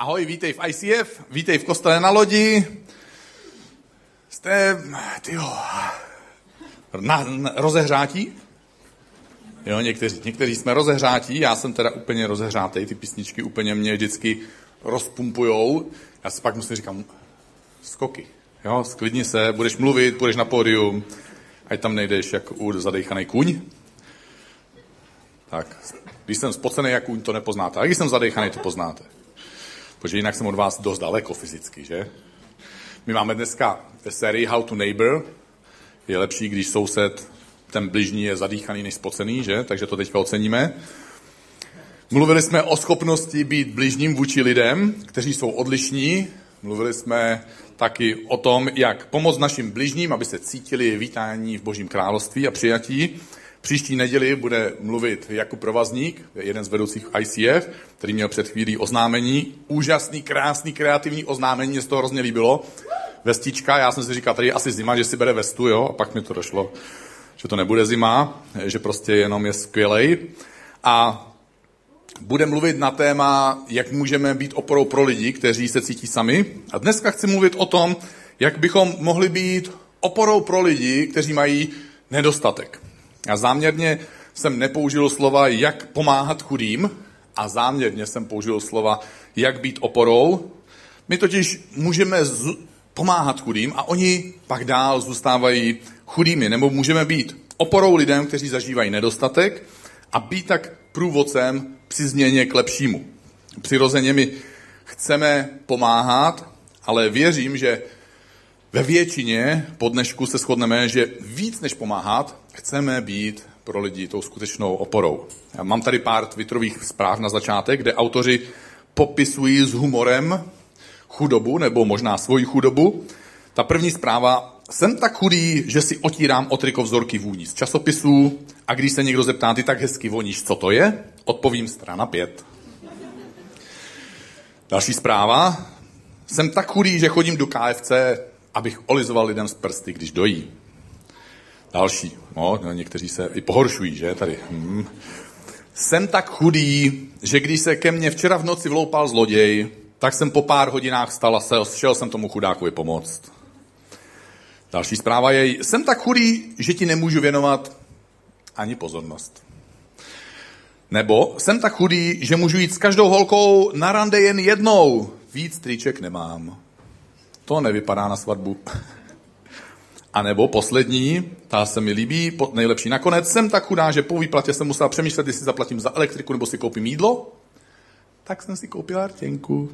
Ahoj, vítej v ICF, vítej v kostele na lodi. Jste, tyjo, na, na, rozehřátí? Jo, někteří, někteří jsme rozehřátí, já jsem teda úplně rozehřátej, ty písničky úplně mě vždycky rozpumpujou. Já si pak musím říkám, skoky, jo, sklidni se, budeš mluvit, budeš na pódium, ať tam nejdeš jak u zadejchaný kuň. Tak, když jsem spocený jak kůň, to nepoznáte, a když jsem zadejchaný, to poznáte. Protože jinak jsem od vás dost daleko fyzicky, že? My máme dneska sérii How to Neighbor. Je lepší, když soused, ten bližní je zadýchaný než spocený, že? Takže to teďka oceníme. Mluvili jsme o schopnosti být bližním vůči lidem, kteří jsou odlišní. Mluvili jsme taky o tom, jak pomoct našim bližním, aby se cítili vítání v Božím království a přijatí. Příští neděli bude mluvit Jakub Provazník, jeden z vedoucích ICF, který měl před chvílí oznámení. Úžasný, krásný, kreativní oznámení, mě z toho hrozně líbilo. Vestička, já jsem si říkal, tady je asi zima, že si bere vestu, jo, a pak mi to došlo, že to nebude zima, že prostě jenom je skvělej. A bude mluvit na téma, jak můžeme být oporou pro lidi, kteří se cítí sami. A dneska chci mluvit o tom, jak bychom mohli být oporou pro lidi, kteří mají nedostatek. A záměrně jsem nepoužil slova, jak pomáhat chudým, a záměrně jsem použil slova, jak být oporou. My totiž můžeme z- pomáhat chudým a oni pak dál zůstávají chudými, nebo můžeme být oporou lidem, kteří zažívají nedostatek a být tak průvodcem při změně k lepšímu. Přirozeně my chceme pomáhat, ale věřím, že ve většině po dnešku se shodneme, že víc než pomáhat, chceme být pro lidi tou skutečnou oporou. Já mám tady pár twitterových zpráv na začátek, kde autoři popisují s humorem chudobu, nebo možná svoji chudobu. Ta první zpráva, jsem tak chudý, že si otírám o triko vzorky vůní z časopisů a když se někdo zeptá, ty tak hezky voníš, co to je? Odpovím strana pět. Další zpráva, jsem tak chudý, že chodím do KFC, abych olizoval lidem z prsty, když dojí. Další. No, no někteří se i pohoršují, že, tady. Hmm. Jsem tak chudý, že když se ke mně včera v noci vloupal zloděj, tak jsem po pár hodinách stal a šel jsem tomu chudákovi pomoct. Další zpráva je, jsem tak chudý, že ti nemůžu věnovat ani pozornost. Nebo jsem tak chudý, že můžu jít s každou holkou na rande jen jednou. Víc triček nemám. To nevypadá na svatbu. A nebo poslední, ta se mi líbí, nejlepší nakonec, jsem tak chudá, že po výplatě jsem musela přemýšlet, jestli zaplatím za elektriku nebo si koupím jídlo. Tak jsem si koupila rtěnku.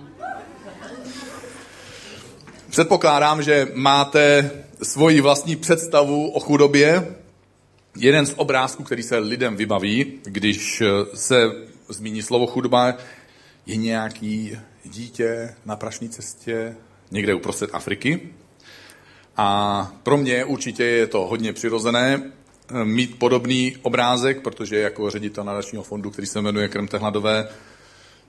Předpokládám, že máte svoji vlastní představu o chudobě. Jeden z obrázků, který se lidem vybaví, když se zmíní slovo chudoba, je nějaký dítě na prašní cestě někde uprostřed Afriky. A pro mě určitě je to hodně přirozené mít podobný obrázek, protože jako ředitel nadačního fondu, který se jmenuje Kremte hladové,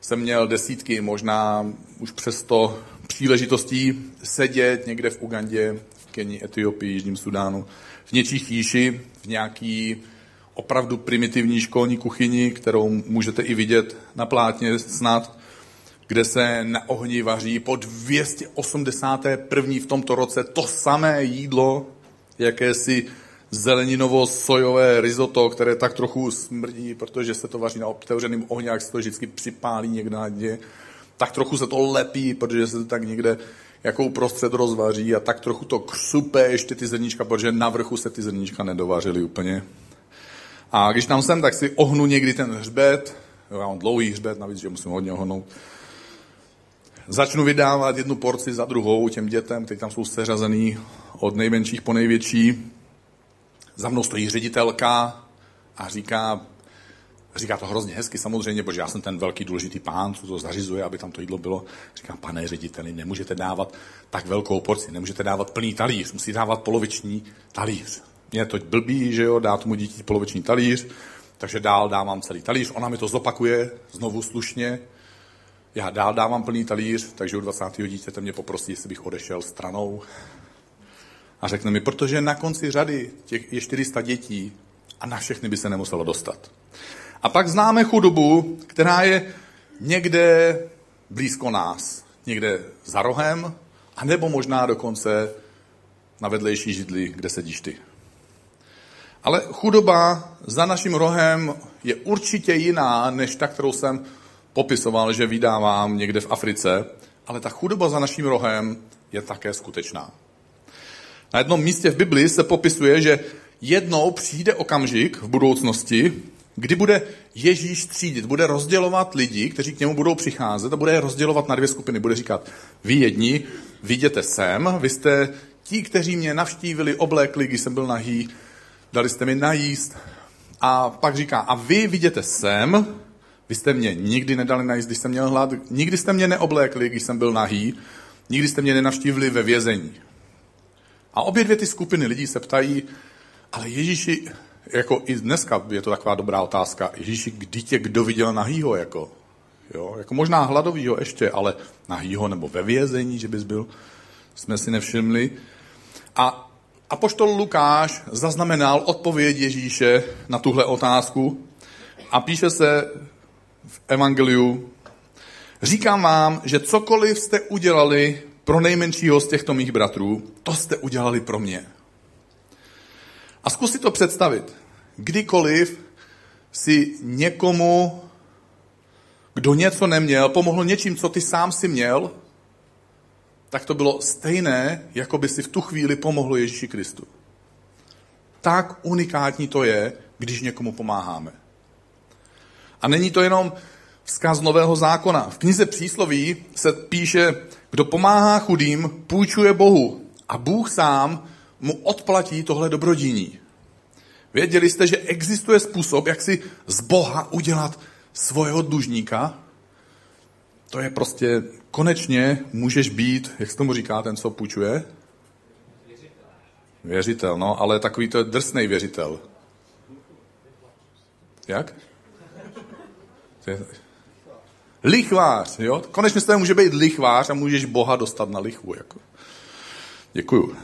jsem měl desítky, možná už přesto příležitostí sedět někde v Ugandě, v Keni, Etiopii, Jižním Sudánu, v něčí chýši, v nějaký opravdu primitivní školní kuchyni, kterou můžete i vidět na plátně snad, kde se na ohni vaří po 281. v tomto roce to samé jídlo, jakési zeleninovo-sojové risotto, které tak trochu smrdí, protože se to vaří na otevřeném ohni, jak se to vždycky připálí někde na dně. Tak trochu se to lepí, protože se to tak někde jako uprostřed rozvaří a tak trochu to křupe ještě ty zrníčka, protože na vrchu se ty zrníčka nedovařily úplně. A když tam jsem, tak si ohnu někdy ten hřbet, já mám dlouhý hřbet, navíc, že musím hodně ohnout, začnu vydávat jednu porci za druhou těm dětem, kteří tam jsou seřazený od nejmenších po největší. Za mnou stojí ředitelka a říká, říká to hrozně hezky samozřejmě, protože já jsem ten velký důležitý pán, co to zařizuje, aby tam to jídlo bylo. Říkám, pane řediteli, nemůžete dávat tak velkou porci, nemůžete dávat plný talíř, musí dávat poloviční talíř. Mě to blbý, že jo, dá tomu dítě poloviční talíř, takže dál dávám celý talíř. Ona mi to zopakuje znovu slušně, já dál dávám plný talíř, takže u 20. dítěte mě poprosí, jestli bych odešel stranou. A řekne mi, protože na konci řady těch je 400 dětí a na všechny by se nemuselo dostat. A pak známe chudobu, která je někde blízko nás, někde za rohem, a nebo možná dokonce na vedlejší židli, kde sedíš ty. Ale chudoba za naším rohem je určitě jiná, než ta, kterou jsem popisoval, že vydávám někde v Africe, ale ta chudoba za naším rohem je také skutečná. Na jednom místě v Biblii se popisuje, že jednou přijde okamžik v budoucnosti, kdy bude Ježíš třídit, bude rozdělovat lidi, kteří k němu budou přicházet a bude je rozdělovat na dvě skupiny. Bude říkat, vy jedni, viděte sem, vy jste ti, kteří mě navštívili, oblékli, když jsem byl nahý, dali jste mi najíst. A pak říká, a vy viděte sem, vy jste mě nikdy nedali najíst, když jsem měl hlad, nikdy jste mě neoblékli, když jsem byl nahý, nikdy jste mě nenavštívili ve vězení. A obě dvě ty skupiny lidí se ptají, ale Ježíši, jako i dneska je to taková dobrá otázka, Ježíši, kdy tě kdo viděl nahýho, jako, jo, jako možná hladovýho ještě, ale nahýho nebo ve vězení, že bys byl, jsme si nevšimli. A apoštol Lukáš zaznamenal odpověď Ježíše na tuhle otázku a píše se v Evangeliu, říkám vám, že cokoliv jste udělali pro nejmenšího z těchto mých bratrů, to jste udělali pro mě. A zkus si to představit. Kdykoliv si někomu, kdo něco neměl, pomohl něčím, co ty sám si měl, tak to bylo stejné, jako by si v tu chvíli pomohlo Ježíši Kristu. Tak unikátní to je, když někomu pomáháme. A není to jenom vzkaz nového zákona. V knize přísloví se píše, kdo pomáhá chudým, půjčuje Bohu a Bůh sám mu odplatí tohle dobrodíní. Věděli jste, že existuje způsob, jak si z Boha udělat svého dlužníka? To je prostě, konečně můžeš být, jak se tomu říká ten, co půjčuje? Věřitel. Věřitel, no, ale takový to je drsný věřitel. Jak? Lichvář, jo? Konečně z může být lichvář a můžeš Boha dostat na lichvu. Jako. Děkuju.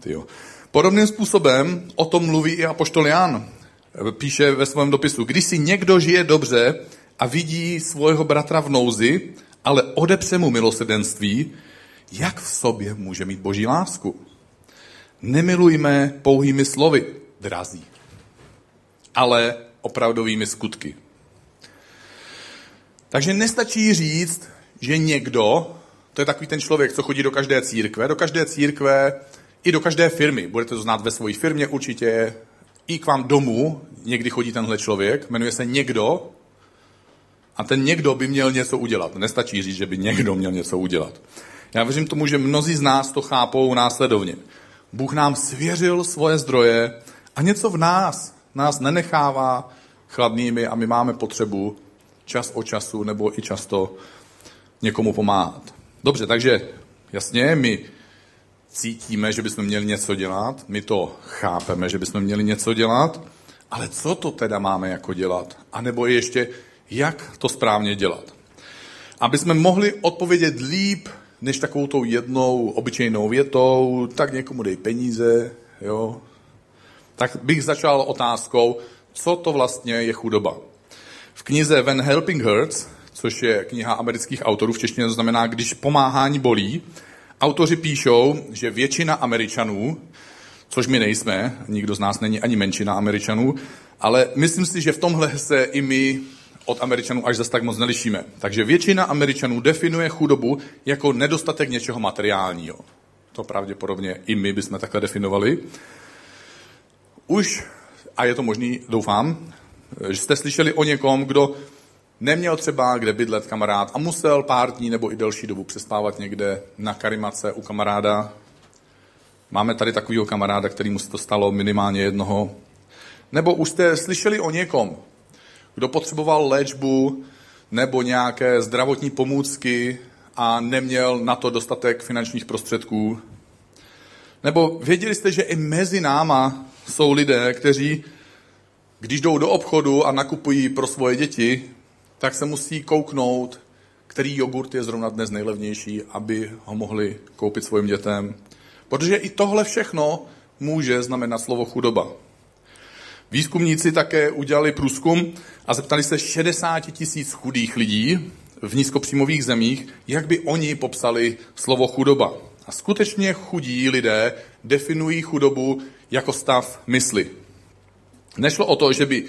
Tyjo. Podobným způsobem o tom mluví i apoštol Jan. Píše ve svém dopisu, když si někdo žije dobře a vidí svého bratra v nouzi, ale odepře mu milosrdenství, jak v sobě může mít boží lásku? Nemilujme pouhými slovy, drazí, ale opravdovými skutky. Takže nestačí říct, že někdo, to je takový ten člověk, co chodí do každé církve, do každé církve i do každé firmy. Budete to znát ve své firmě určitě, i k vám domů někdy chodí tenhle člověk, jmenuje se někdo a ten někdo by měl něco udělat. Nestačí říct, že by někdo měl něco udělat. Já věřím tomu, že mnozí z nás to chápou následovně. Bůh nám svěřil svoje zdroje a něco v nás nás nenechává chladnými a my máme potřebu čas od času nebo i často někomu pomáhat. Dobře, takže jasně, my cítíme, že bychom měli něco dělat, my to chápeme, že bychom měli něco dělat, ale co to teda máme jako dělat? A nebo ještě, jak to správně dělat? Aby jsme mohli odpovědět líp, než takovou tou jednou obyčejnou větou, tak někomu dej peníze, jo, tak bych začal otázkou, co to vlastně je chudoba. V knize When Helping Hurts, což je kniha amerických autorů, v češtině to znamená, když pomáhání bolí, autoři píšou, že většina Američanů, což my nejsme, nikdo z nás není ani menšina Američanů, ale myslím si, že v tomhle se i my od Američanů až zase tak moc nelišíme. Takže většina Američanů definuje chudobu jako nedostatek něčeho materiálního. To pravděpodobně i my bychom takhle definovali. Už, a je to možný, doufám, že jste slyšeli o někom, kdo neměl třeba kde bydlet kamarád a musel pár dní nebo i delší dobu přespávat někde na karimace u kamaráda. Máme tady takového kamaráda, který mu se to stalo minimálně jednoho. Nebo už jste slyšeli o někom, kdo potřeboval léčbu nebo nějaké zdravotní pomůcky a neměl na to dostatek finančních prostředků. Nebo věděli jste, že i mezi náma jsou lidé, kteří když jdou do obchodu a nakupují pro svoje děti, tak se musí kouknout, který jogurt je zrovna dnes nejlevnější, aby ho mohli koupit svým dětem. Protože i tohle všechno může znamenat slovo chudoba. Výzkumníci také udělali průzkum a zeptali se 60 tisíc chudých lidí v nízkopříjmových zemích, jak by oni popsali slovo chudoba. A skutečně chudí lidé definují chudobu jako stav mysli. Nešlo o to, že by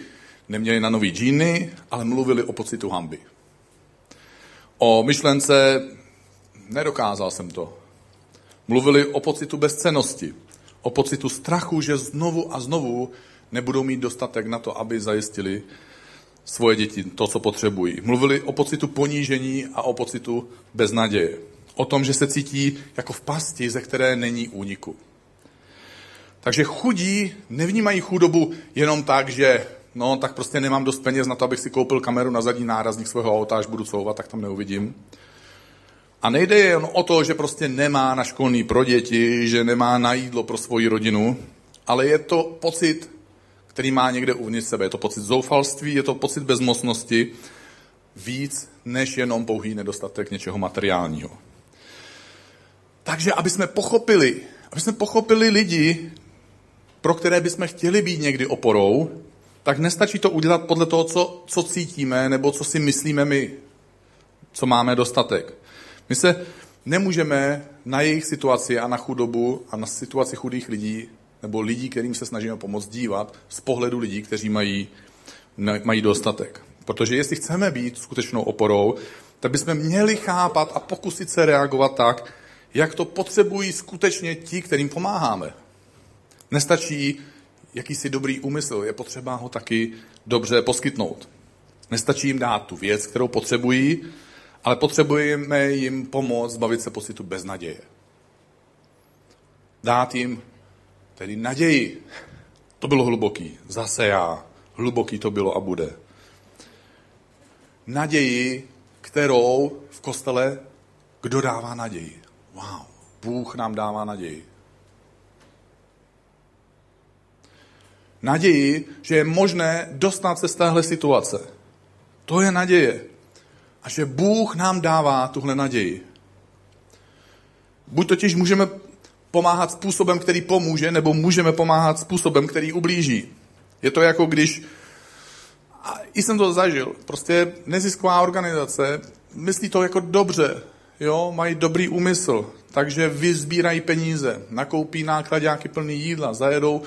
neměli na nový džíny, ale mluvili o pocitu hamby. O myšlence nedokázal jsem to. Mluvili o pocitu bezcenosti, o pocitu strachu, že znovu a znovu nebudou mít dostatek na to, aby zajistili svoje děti to, co potřebují. Mluvili o pocitu ponížení a o pocitu beznaděje. O tom, že se cítí jako v pasti, ze které není úniku. Takže chudí nevnímají chudobu jenom tak, že no, tak prostě nemám dost peněz na to, abych si koupil kameru na zadní nárazník svého auta, až budu couvat, tak tam neuvidím. A nejde jen o to, že prostě nemá na školní pro děti, že nemá na jídlo pro svoji rodinu, ale je to pocit, který má někde uvnitř sebe. Je to pocit zoufalství, je to pocit bezmocnosti, víc než jenom pouhý nedostatek něčeho materiálního. Takže aby jsme pochopili, aby jsme pochopili lidi, pro které bychom chtěli být někdy oporou, tak nestačí to udělat podle toho, co, co cítíme nebo co si myslíme my, co máme dostatek. My se nemůžeme na jejich situaci a na chudobu a na situaci chudých lidí nebo lidí, kterým se snažíme pomoct dívat z pohledu lidí, kteří mají, mají dostatek. Protože jestli chceme být skutečnou oporou, tak bychom měli chápat a pokusit se reagovat tak, jak to potřebují skutečně ti, kterým pomáháme. Nestačí jakýsi dobrý úmysl, je potřeba ho taky dobře poskytnout. Nestačí jim dát tu věc, kterou potřebují, ale potřebujeme jim pomoct zbavit se pocitu beznaděje. Dát jim tedy naději. To bylo hluboký. Zase já. Hluboký to bylo a bude. Naději, kterou v kostele kdo dává naději? Wow, Bůh nám dává naději. Naději, že je možné dostat se z téhle situace. To je naděje. A že Bůh nám dává tuhle naději. Buď totiž můžeme pomáhat způsobem, který pomůže, nebo můžeme pomáhat způsobem, který ublíží. Je to jako když, a i jsem to zažil, prostě nezisková organizace myslí to jako dobře, jo, mají dobrý úmysl, takže vyzbírají peníze, nakoupí nákladňáky plný jídla, zajedou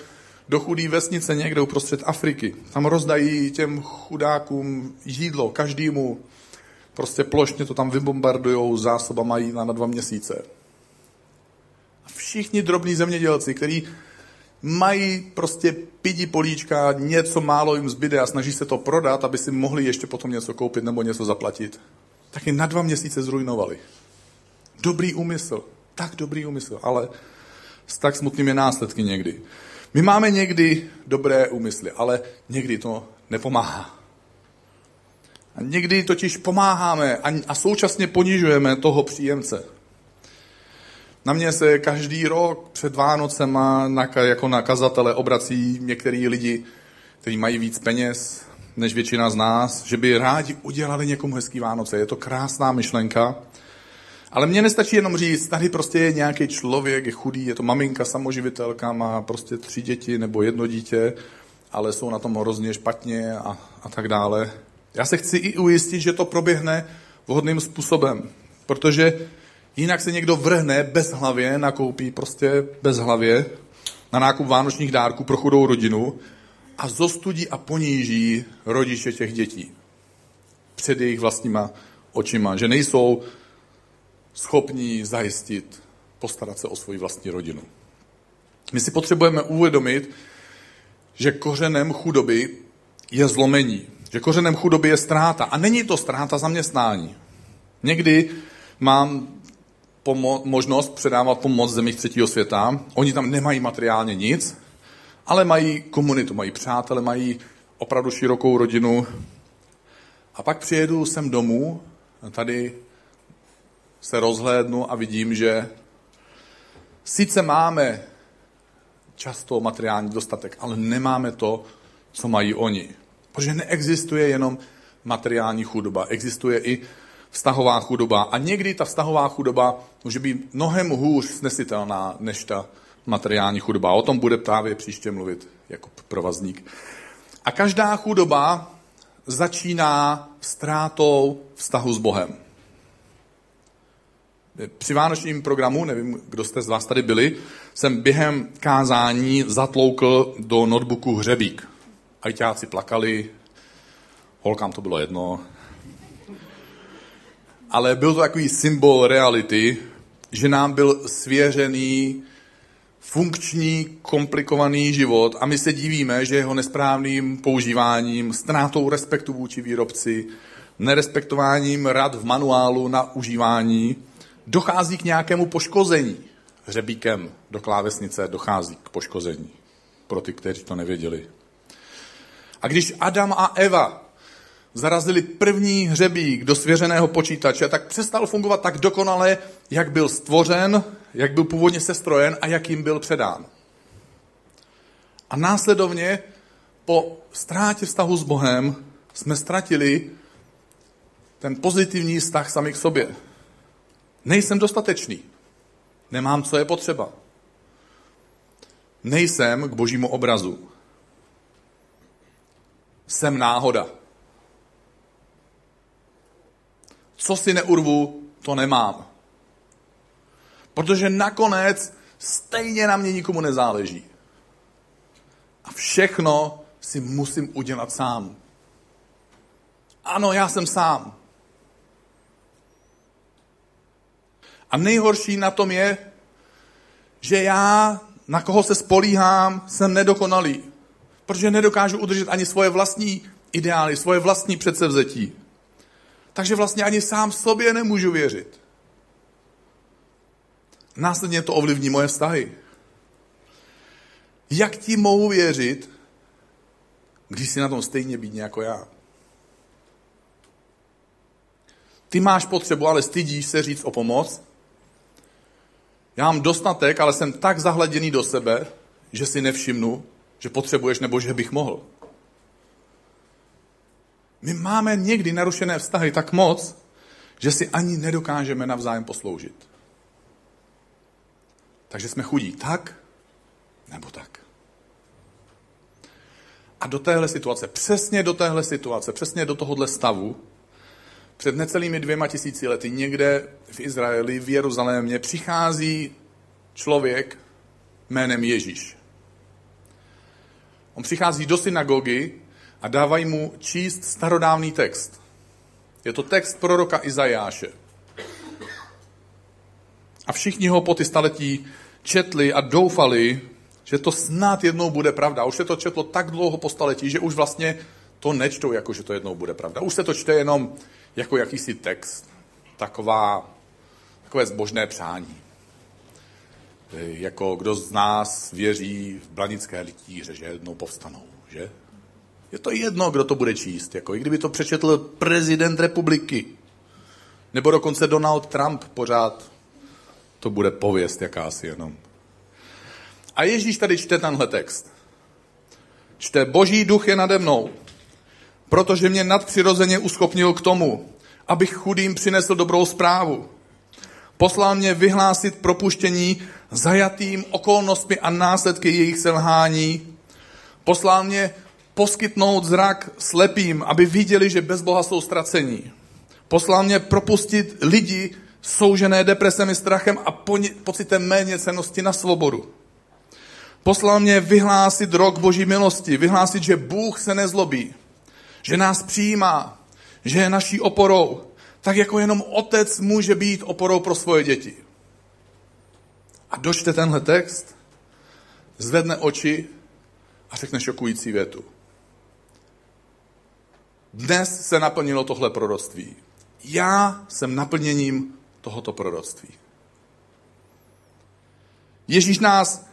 do chudé vesnice někde uprostřed Afriky. Tam rozdají těm chudákům jídlo, každému. Prostě plošně to tam vybombardují zásobama jídla na dva měsíce. A všichni drobní zemědělci, kteří mají prostě pidi políčka, něco málo jim zbyde a snaží se to prodat, aby si mohli ještě potom něco koupit nebo něco zaplatit, taky na dva měsíce zrujnovali. Dobrý úmysl, tak dobrý úmysl, ale s tak smutnými následky někdy. My máme někdy dobré úmysly, ale někdy to nepomáhá. A někdy totiž pomáháme a, současně ponižujeme toho příjemce. Na mě se každý rok před Vánocema jako na kazatele obrací některý lidi, kteří mají víc peněz než většina z nás, že by rádi udělali někomu hezký Vánoce. Je to krásná myšlenka, ale mně nestačí jenom říct, tady prostě je nějaký člověk, je chudý, je to maminka, samoživitelka, má prostě tři děti nebo jedno dítě, ale jsou na tom hrozně špatně a, a tak dále. Já se chci i ujistit, že to proběhne vhodným způsobem, protože jinak se někdo vrhne bez hlavě, nakoupí prostě bez hlavě na nákup vánočních dárků pro chudou rodinu a zostudí a poníží rodiče těch dětí před jejich vlastníma očima, že nejsou schopní zajistit, postarat se o svoji vlastní rodinu. My si potřebujeme uvědomit, že kořenem chudoby je zlomení. Že kořenem chudoby je ztráta. A není to ztráta zaměstnání. Někdy mám pomo- možnost předávat pomoc zemích třetího světa. Oni tam nemají materiálně nic, ale mají komunitu, mají přátele, mají opravdu širokou rodinu. A pak přijedu sem domů, tady se rozhlédnu a vidím, že sice máme často materiální dostatek, ale nemáme to, co mají oni. Protože neexistuje jenom materiální chudoba, existuje i vztahová chudoba. A někdy ta vztahová chudoba může být mnohem hůř snesitelná než ta materiální chudoba. O tom bude právě příště mluvit jako provazník. A každá chudoba začíná ztrátou vztahu s Bohem. Při vánočním programu, nevím, kdo jste z vás tady byli, jsem během kázání zatloukl do notebooku hřebík. Ajťáci plakali, holkám to bylo jedno. Ale byl to takový symbol reality, že nám byl svěřený funkční, komplikovaný život a my se divíme, že jeho nesprávným používáním, ztrátou respektu vůči výrobci, nerespektováním rad v manuálu na užívání, dochází k nějakému poškození. Hřebíkem do klávesnice dochází k poškození. Pro ty, kteří to nevěděli. A když Adam a Eva zarazili první hřebík do svěřeného počítače, tak přestal fungovat tak dokonale, jak byl stvořen, jak byl původně sestrojen a jak jim byl předán. A následovně po ztrátě vztahu s Bohem jsme ztratili ten pozitivní vztah sami k sobě. Nejsem dostatečný. Nemám, co je potřeba. Nejsem k božímu obrazu. Jsem náhoda. Co si neurvu, to nemám. Protože nakonec stejně na mě nikomu nezáleží. A všechno si musím udělat sám. Ano, já jsem sám. A nejhorší na tom je, že já, na koho se spolíhám, jsem nedokonalý. Protože nedokážu udržet ani svoje vlastní ideály, svoje vlastní předsevzetí. Takže vlastně ani sám sobě nemůžu věřit. Následně to ovlivní moje vztahy. Jak ti mohu věřit, když si na tom stejně být jako já? Ty máš potřebu, ale stydíš se říct o pomoc. Já mám dostatek, ale jsem tak zahleděný do sebe, že si nevšimnu, že potřebuješ nebo že bych mohl. My máme někdy narušené vztahy tak moc, že si ani nedokážeme navzájem posloužit. Takže jsme chudí tak nebo tak. A do téhle situace, přesně do téhle situace, přesně do tohohle stavu, před necelými dvěma tisíci lety někde v Izraeli, v Jeruzalémě, přichází člověk jménem Ježíš. On přichází do synagogy a dávají mu číst starodávný text. Je to text proroka Izajáše. A všichni ho po ty staletí četli a doufali, že to snad jednou bude pravda. Už se to četlo tak dlouho po staletí, že už vlastně to nečtou, jako že to jednou bude pravda. Už se to čte jenom jako jakýsi text. Taková, takové zbožné přání. Jako kdo z nás věří v blanické litíře, že jednou povstanou, že? Je to jedno, kdo to bude číst. Jako, I kdyby to přečetl prezident republiky, nebo dokonce Donald Trump pořád, to bude pověst jakási jenom. A Ježíš tady čte tenhle text. Čte, boží duch je nade mnou, protože mě nadpřirozeně uschopnil k tomu, abych chudým přinesl dobrou zprávu. Poslal mě vyhlásit propuštění zajatým okolnostmi a následky jejich selhání. Poslal mě poskytnout zrak slepým, aby viděli, že bez Boha jsou ztracení. Poslal mě propustit lidi soužené depresemi, strachem a pocitem méně cenosti na svobodu. Poslal mě vyhlásit rok Boží milosti, vyhlásit, že Bůh se nezlobí, že nás přijímá, že je naší oporou, tak jako jenom otec může být oporou pro svoje děti. A dočte tenhle text, zvedne oči a řekne šokující větu. Dnes se naplnilo tohle proroctví. Já jsem naplněním tohoto proroctví. Ježíš nás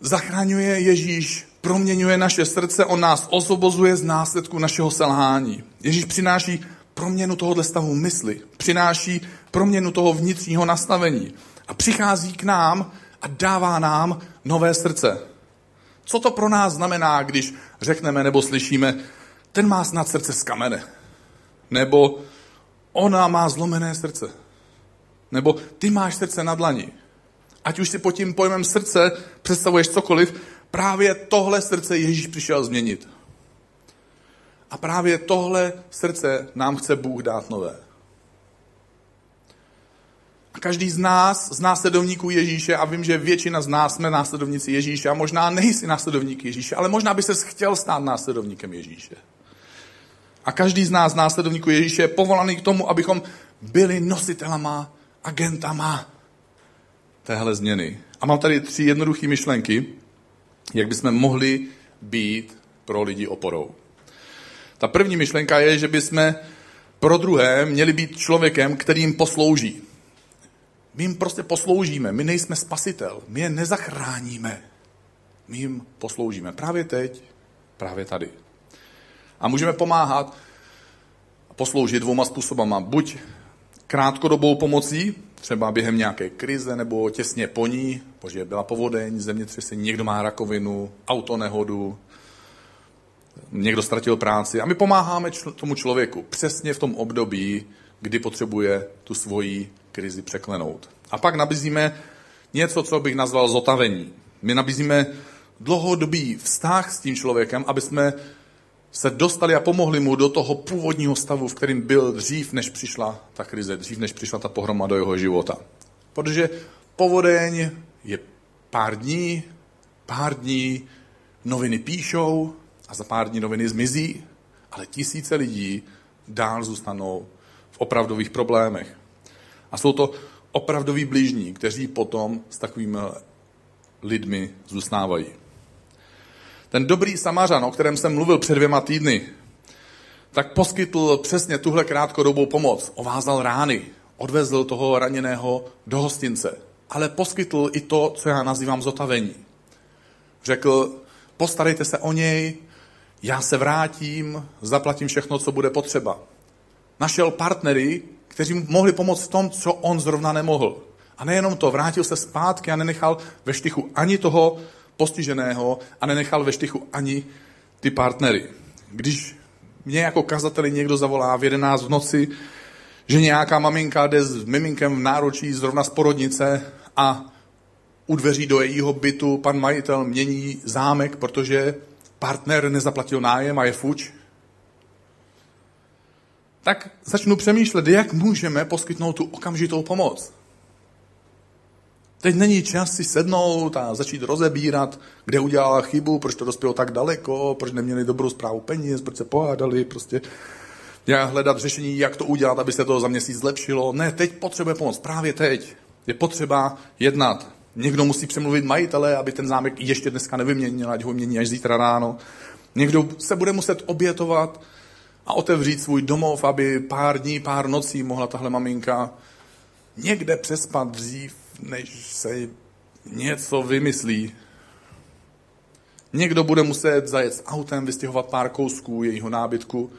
zachraňuje, Ježíš proměňuje naše srdce, on nás osvobozuje z následku našeho selhání. Ježíš přináší proměnu tohohle stavu mysli, přináší proměnu toho vnitřního nastavení a přichází k nám a dává nám nové srdce. Co to pro nás znamená, když řekneme nebo slyšíme, ten má snad srdce z kamene. Nebo ona má zlomené srdce. Nebo ty máš srdce na dlani. Ať už si pod tím pojmem srdce představuješ cokoliv, právě tohle srdce Ježíš přišel změnit. A právě tohle srdce nám chce Bůh dát nové. A každý z nás, z následovníků Ježíše, a vím, že většina z nás jsme následovníci Ježíše, a možná nejsi následovník Ježíše, ale možná by se chtěl stát následovníkem Ježíše. A každý z nás, následovníků Ježíše, je povolaný k tomu, abychom byli nositelama, agentama téhle změny. A mám tady tři jednoduché myšlenky, jak bychom mohli být pro lidi oporou. Ta první myšlenka je, že bychom pro druhé měli být člověkem, který jim poslouží. My jim prostě posloužíme, my nejsme spasitel, my je nezachráníme. My jim posloužíme právě teď, právě tady. A můžeme pomáhat a posloužit dvouma způsobama. Buď krátkodobou pomocí, třeba během nějaké krize nebo těsně po ní, protože byla povodeň, zemětřesení, někdo má rakovinu, autonehodu, někdo ztratil práci a my pomáháme čl- tomu člověku přesně v tom období, kdy potřebuje tu svoji krizi překlenout. A pak nabízíme něco, co bych nazval zotavení. My nabízíme dlouhodobý vztah s tím člověkem, aby jsme se dostali a pomohli mu do toho původního stavu, v kterém byl dřív, než přišla ta krize, dřív, než přišla ta pohroma do jeho života. Protože povodeň je pár dní, pár dní noviny píšou a za pár dní noviny zmizí, ale tisíce lidí dál zůstanou v opravdových problémech. A jsou to opravdoví blížní, kteří potom s takovými lidmi zůstávají. Ten dobrý samařan, o kterém jsem mluvil před dvěma týdny, tak poskytl přesně tuhle krátkodobou pomoc. Ovázal rány, odvezl toho raněného do hostince, ale poskytl i to, co já nazývám zotavení. Řekl, postarejte se o něj, já se vrátím, zaplatím všechno, co bude potřeba. Našel partnery, kteří mu mohli pomoct v tom, co on zrovna nemohl. A nejenom to, vrátil se zpátky a nenechal ve štychu ani toho postiženého a nenechal ve štychu ani ty partnery. Když mě jako kazateli někdo zavolá v 11 v noci, že nějaká maminka jde s miminkem v náročí zrovna z porodnice a u dveří do jejího bytu pan majitel mění zámek, protože partner nezaplatil nájem a je fuč, tak začnu přemýšlet, jak můžeme poskytnout tu okamžitou pomoc. Teď není čas si sednout a začít rozebírat, kde udělala chybu, proč to dospělo tak daleko, proč neměli dobrou zprávu peněz, proč se pohádali, prostě jak hledat řešení, jak to udělat, aby se to za měsíc zlepšilo. Ne, teď potřebuje pomoc, právě teď. Je potřeba jednat. Někdo musí přemluvit majitele, aby ten zámek ještě dneska nevyměnil, ať ho mění až zítra ráno. Někdo se bude muset obětovat a otevřít svůj domov, aby pár dní, pár nocí mohla tahle maminka někde přespat dřív, než se něco vymyslí. Někdo bude muset zajet s autem, vystěhovat pár kousků jejího nábytku.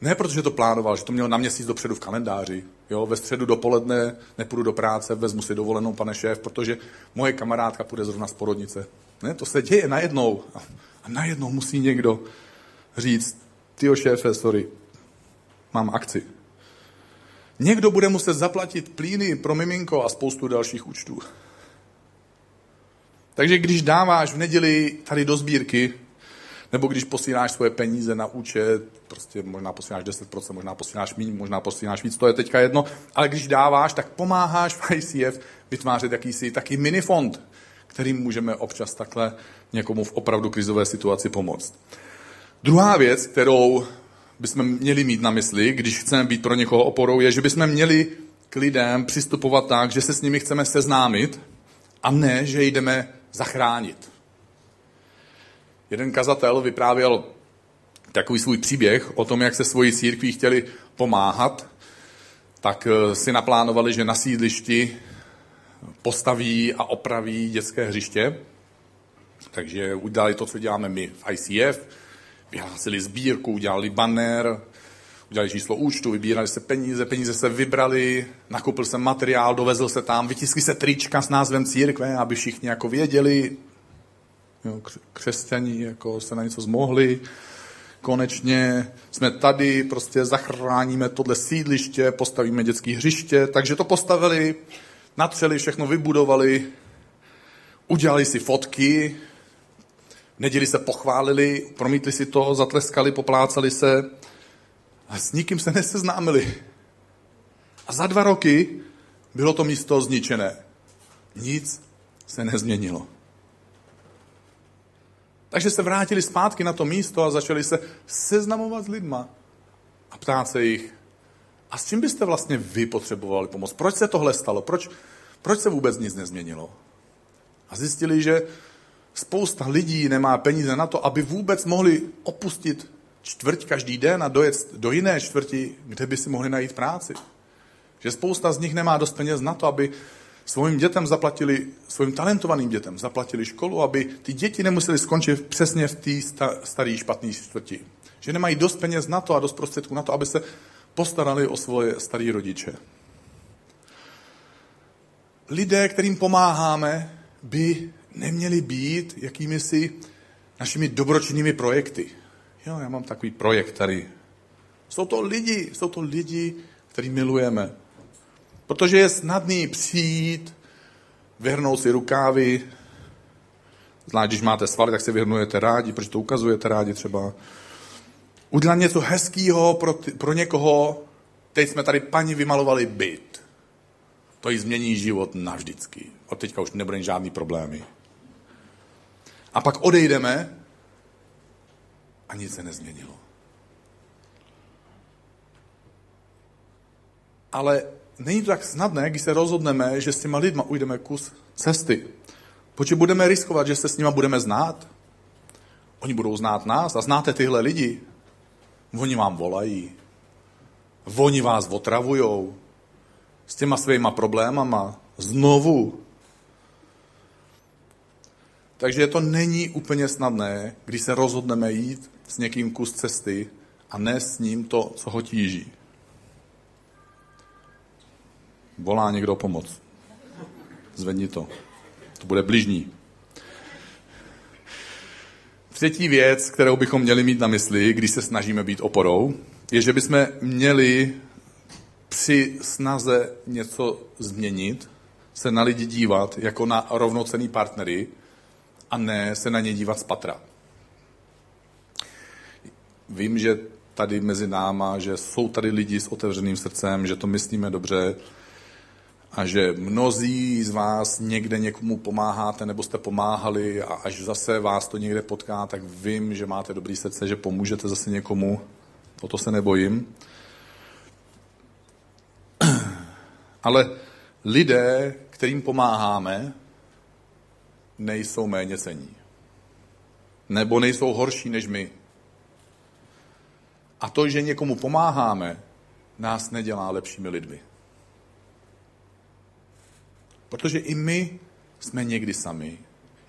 Ne protože to plánoval, že to měl na měsíc dopředu v kalendáři. Jo, ve středu dopoledne nepůjdu do práce, vezmu si dovolenou, pane šéf, protože moje kamarádka půjde zrovna z porodnice. Ne, to se děje najednou. A najednou musí někdo říct, tyjo šéfe, sorry, mám akci. Někdo bude muset zaplatit plíny pro miminko a spoustu dalších účtů. Takže když dáváš v neděli tady do sbírky, nebo když posíláš svoje peníze na účet, prostě možná posíláš 10%, možná posíláš méně, možná posíláš víc, to je teďka jedno, ale když dáváš, tak pomáháš v ICF vytvářet jakýsi taky minifond, kterým můžeme občas takhle někomu v opravdu krizové situaci pomoct. Druhá věc, kterou bychom měli mít na mysli, když chceme být pro někoho oporou, je, že bychom měli k lidem přistupovat tak, že se s nimi chceme seznámit a ne, že jdeme zachránit. Jeden kazatel vyprávěl takový svůj příběh o tom, jak se svoji církví chtěli pomáhat, tak eh, si naplánovali, že na sídlišti postaví a opraví dětské hřiště. Takže udělali to, co děláme my v ICF, vyhlásili sbírku, udělali banner, udělali číslo účtu, vybírali se peníze, peníze se vybrali, nakoupil se materiál, dovezl se tam, vytiskli se trička s názvem církve, aby všichni jako věděli, jo, křesťaní jako se na něco zmohli. Konečně jsme tady, prostě zachráníme tohle sídliště, postavíme dětské hřiště, takže to postavili, natřeli, všechno vybudovali, udělali si fotky, v neděli se pochválili, promítli si to, zatleskali, poplácali se a s nikým se neseznámili. A za dva roky bylo to místo zničené. Nic se nezměnilo. Takže se vrátili zpátky na to místo a začali se seznamovat s lidma a ptát se jich, a s čím byste vlastně vy potřebovali pomoc? Proč se tohle stalo? Proč, proč se vůbec nic nezměnilo? A zjistili, že spousta lidí nemá peníze na to, aby vůbec mohli opustit čtvrť každý den a dojet do jiné čtvrti, kde by si mohli najít práci. Že spousta z nich nemá dost peněz na to, aby svým dětem zaplatili, svým talentovaným dětem zaplatili školu, aby ty děti nemuseli skončit přesně v té staré špatné čtvrti. Že nemají dost peněz na to a dost prostředků na to, aby se postarali o svoje staré rodiče. Lidé, kterým pomáháme, by neměli být jakými si našimi dobročinnými projekty. Jo, já mám takový projekt tady. Jsou to lidi, jsou to lidi, který milujeme. Protože je snadný přijít, vyhrnout si rukávy, zvlášť když máte svaly, tak si vyhrnujete rádi, protože to ukazujete rádi třeba. Udělat něco hezkého pro, pro někoho, teď jsme tady paní vymalovali byt. To jí změní život navždycky. Od teďka už nebude žádný problémy. A pak odejdeme a nic se nezměnilo. Ale není to tak snadné, když se rozhodneme, že s těma lidma ujdeme kus cesty. Protože budeme riskovat, že se s nima budeme znát. Oni budou znát nás a znáte tyhle lidi. Oni vám volají. Oni vás otravujou. S těma svýma problémama. Znovu. Takže to není úplně snadné, když se rozhodneme jít s někým kus cesty a ne s ním to, co ho tíží. Volá někdo pomoc. Zvedni to. To bude bližní. Třetí věc, kterou bychom měli mít na mysli, když se snažíme být oporou, je, že bychom měli při snaze něco změnit, se na lidi dívat jako na rovnocený partnery a ne se na ně dívat z patra. Vím, že tady mezi náma, že jsou tady lidi s otevřeným srdcem, že to myslíme dobře, a že mnozí z vás někde někomu pomáháte nebo jste pomáhali a až zase vás to někde potká, tak vím, že máte dobrý srdce, že pomůžete zase někomu. O to se nebojím. Ale lidé, kterým pomáháme, nejsou méně cení. Nebo nejsou horší než my. A to, že někomu pomáháme, nás nedělá lepšími lidmi. Protože i my jsme někdy sami.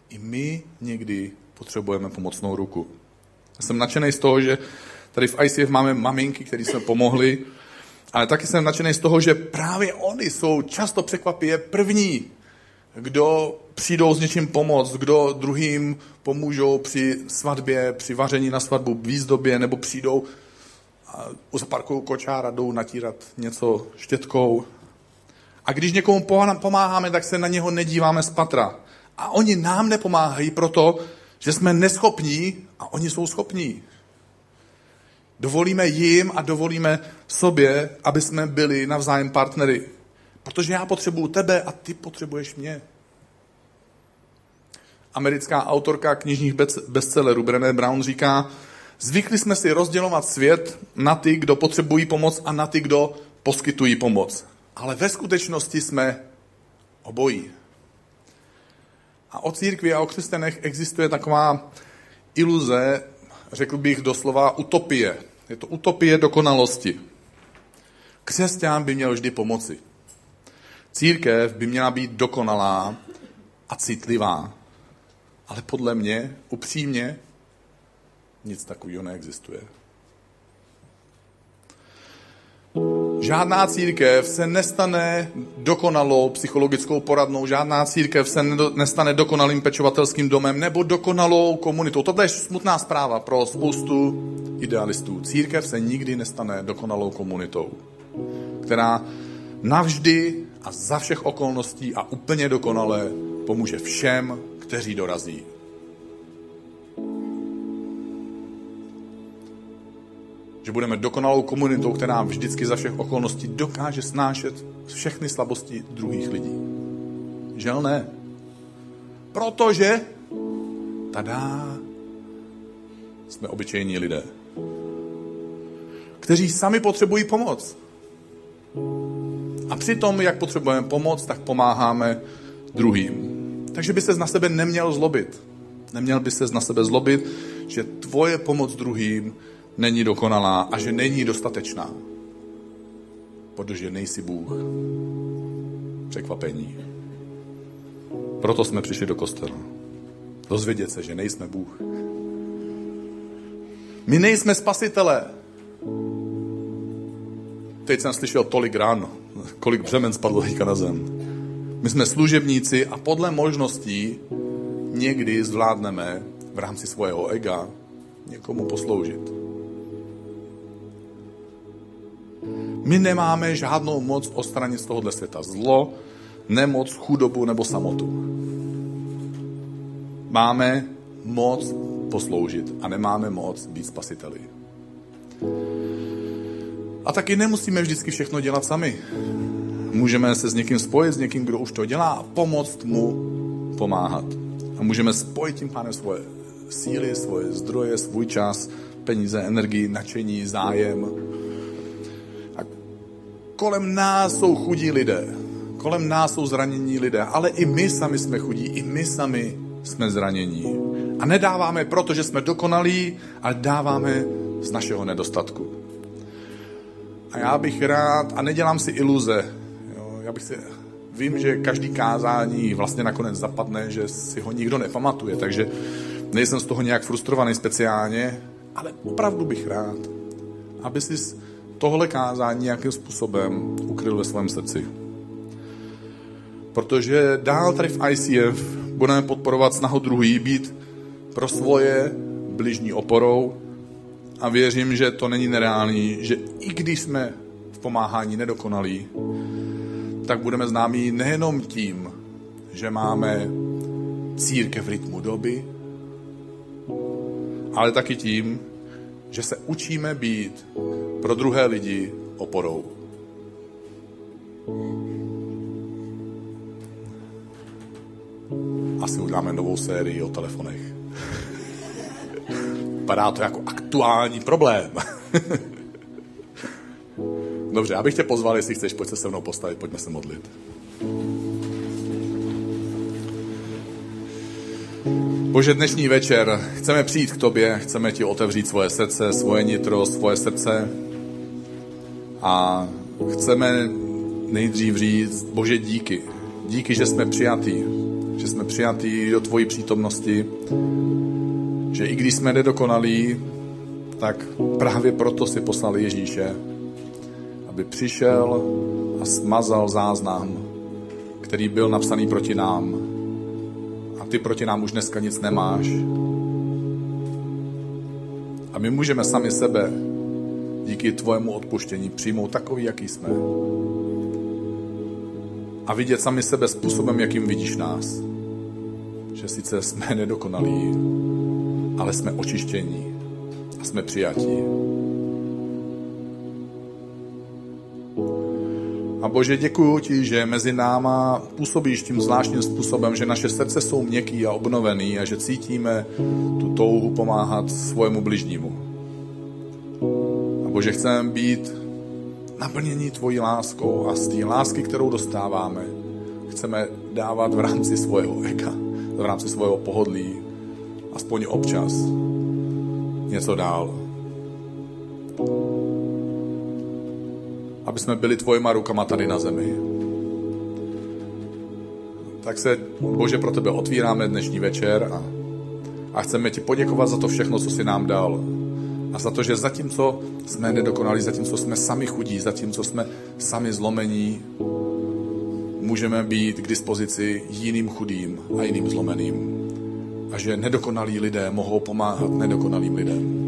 I my někdy potřebujeme pomocnou ruku. Jsem nadšený z toho, že tady v ICF máme maminky, které jsme pomohli, ale taky jsem nadšený z toho, že právě oni jsou často překvapivě první, kdo přijdou s něčím pomoct, kdo druhým pomůžou při svatbě, při vaření na svatbu, výzdobě, nebo přijdou a zaparkují kočár a jdou natírat něco štětkou. A když někomu pomáháme, tak se na něho nedíváme z patra. A oni nám nepomáhají proto, že jsme neschopní a oni jsou schopní. Dovolíme jim a dovolíme sobě, aby jsme byli navzájem partnery. Protože já potřebuju tebe a ty potřebuješ mě. Americká autorka knižních bestsellerů Brené Brown říká, zvykli jsme si rozdělovat svět na ty, kdo potřebují pomoc a na ty, kdo poskytují pomoc. Ale ve skutečnosti jsme obojí. A o církvi a o křesťanech existuje taková iluze, řekl bych doslova utopie. Je to utopie dokonalosti. Křesťan by měl vždy pomoci. Církev by měla být dokonalá a citlivá. Ale podle mě, upřímně, nic takového neexistuje. Žádná církev se nestane dokonalou psychologickou poradnou, žádná církev se nestane dokonalým pečovatelským domem nebo dokonalou komunitou. To je smutná zpráva pro spoustu idealistů. Církev se nikdy nestane dokonalou komunitou, která navždy a za všech okolností a úplně dokonale pomůže všem, kteří dorazí. Že budeme dokonalou komunitou, která vždycky za všech okolností dokáže snášet všechny slabosti druhých lidí. Žel ne. Protože, tada, jsme obyčejní lidé, kteří sami potřebují pomoc. A přitom, jak potřebujeme pomoc, tak pomáháme druhým. Takže by se na sebe neměl zlobit. Neměl by se na sebe zlobit, že tvoje pomoc druhým není dokonalá a že není dostatečná. Protože nejsi Bůh. Překvapení. Proto jsme přišli do kostela. Dozvědět se, že nejsme Bůh. My nejsme spasitelé. Teď jsem slyšel tolik rán, kolik břemen spadlo teďka na zem. My jsme služebníci a podle možností někdy zvládneme v rámci svého ega někomu posloužit. My nemáme žádnou moc odstranit z tohohle světa zlo, nemoc, chudobu nebo samotu. Máme moc posloužit a nemáme moc být spasiteli. A taky nemusíme vždycky všechno dělat sami. Můžeme se s někým spojit, s někým, kdo už to dělá a pomoct mu pomáhat. A můžeme spojit tím pánem svoje síly, svoje zdroje, svůj čas, peníze, energii, nadšení, zájem. Kolem nás jsou chudí lidé. Kolem nás jsou zranění lidé. Ale i my sami jsme chudí, i my sami jsme zranění. A nedáváme proto, že jsme dokonalí, ale dáváme z našeho nedostatku. A já bych rád, a nedělám si iluze, jo, já bych si, vím, že každý kázání vlastně nakonec zapadne, že si ho nikdo nepamatuje, takže nejsem z toho nějak frustrovaný speciálně, ale opravdu bych rád, aby si tohle kázání nějakým způsobem ukryl ve svém srdci. Protože dál tady v ICF budeme podporovat snahu druhý být pro svoje bližní oporou a věřím, že to není nereálný, že i když jsme v pomáhání nedokonalí, tak budeme známí nejenom tím, že máme církev v rytmu doby, ale taky tím, že se učíme být pro druhé lidi oporou. Asi uděláme novou sérii o telefonech. Vypadá to jako aktuální problém. Dobře, já bych tě pozval, jestli chceš, pojď se se mnou postavit, pojďme se modlit. Bože, dnešní večer chceme přijít k tobě, chceme ti otevřít svoje srdce, svoje nitro, svoje srdce a chceme nejdřív říct, Bože, díky. Díky, že jsme přijatí, že jsme přijatí do tvojí přítomnosti, že i když jsme nedokonalí, tak právě proto si poslal Ježíše, aby přišel a smazal záznam, který byl napsaný proti nám. Ty proti nám už dneska nic nemáš. A my můžeme sami sebe díky tvojemu odpuštění přijmout takový, jaký jsme. A vidět sami sebe způsobem, jakým vidíš nás. Že sice jsme nedokonalí, ale jsme očištění a jsme přijatí. A Bože, děkuji ti, že mezi náma působíš tím zvláštním způsobem, že naše srdce jsou měkký a obnovený a že cítíme tu touhu pomáhat svojemu bližnímu. A Bože, chceme být naplnění tvojí láskou a z té lásky, kterou dostáváme, chceme dávat v rámci svého ega, v rámci svého pohodlí, aspoň občas něco dál. Aby jsme byli tvojima rukama tady na zemi. Tak se, Bože, pro tebe otvíráme dnešní večer a, a chceme ti poděkovat za to všechno, co jsi nám dal. A za to, že zatímco jsme nedokonali, zatímco jsme sami chudí, zatímco jsme sami zlomení, můžeme být k dispozici jiným chudým a jiným zlomeným a že nedokonalí lidé mohou pomáhat nedokonalým lidem.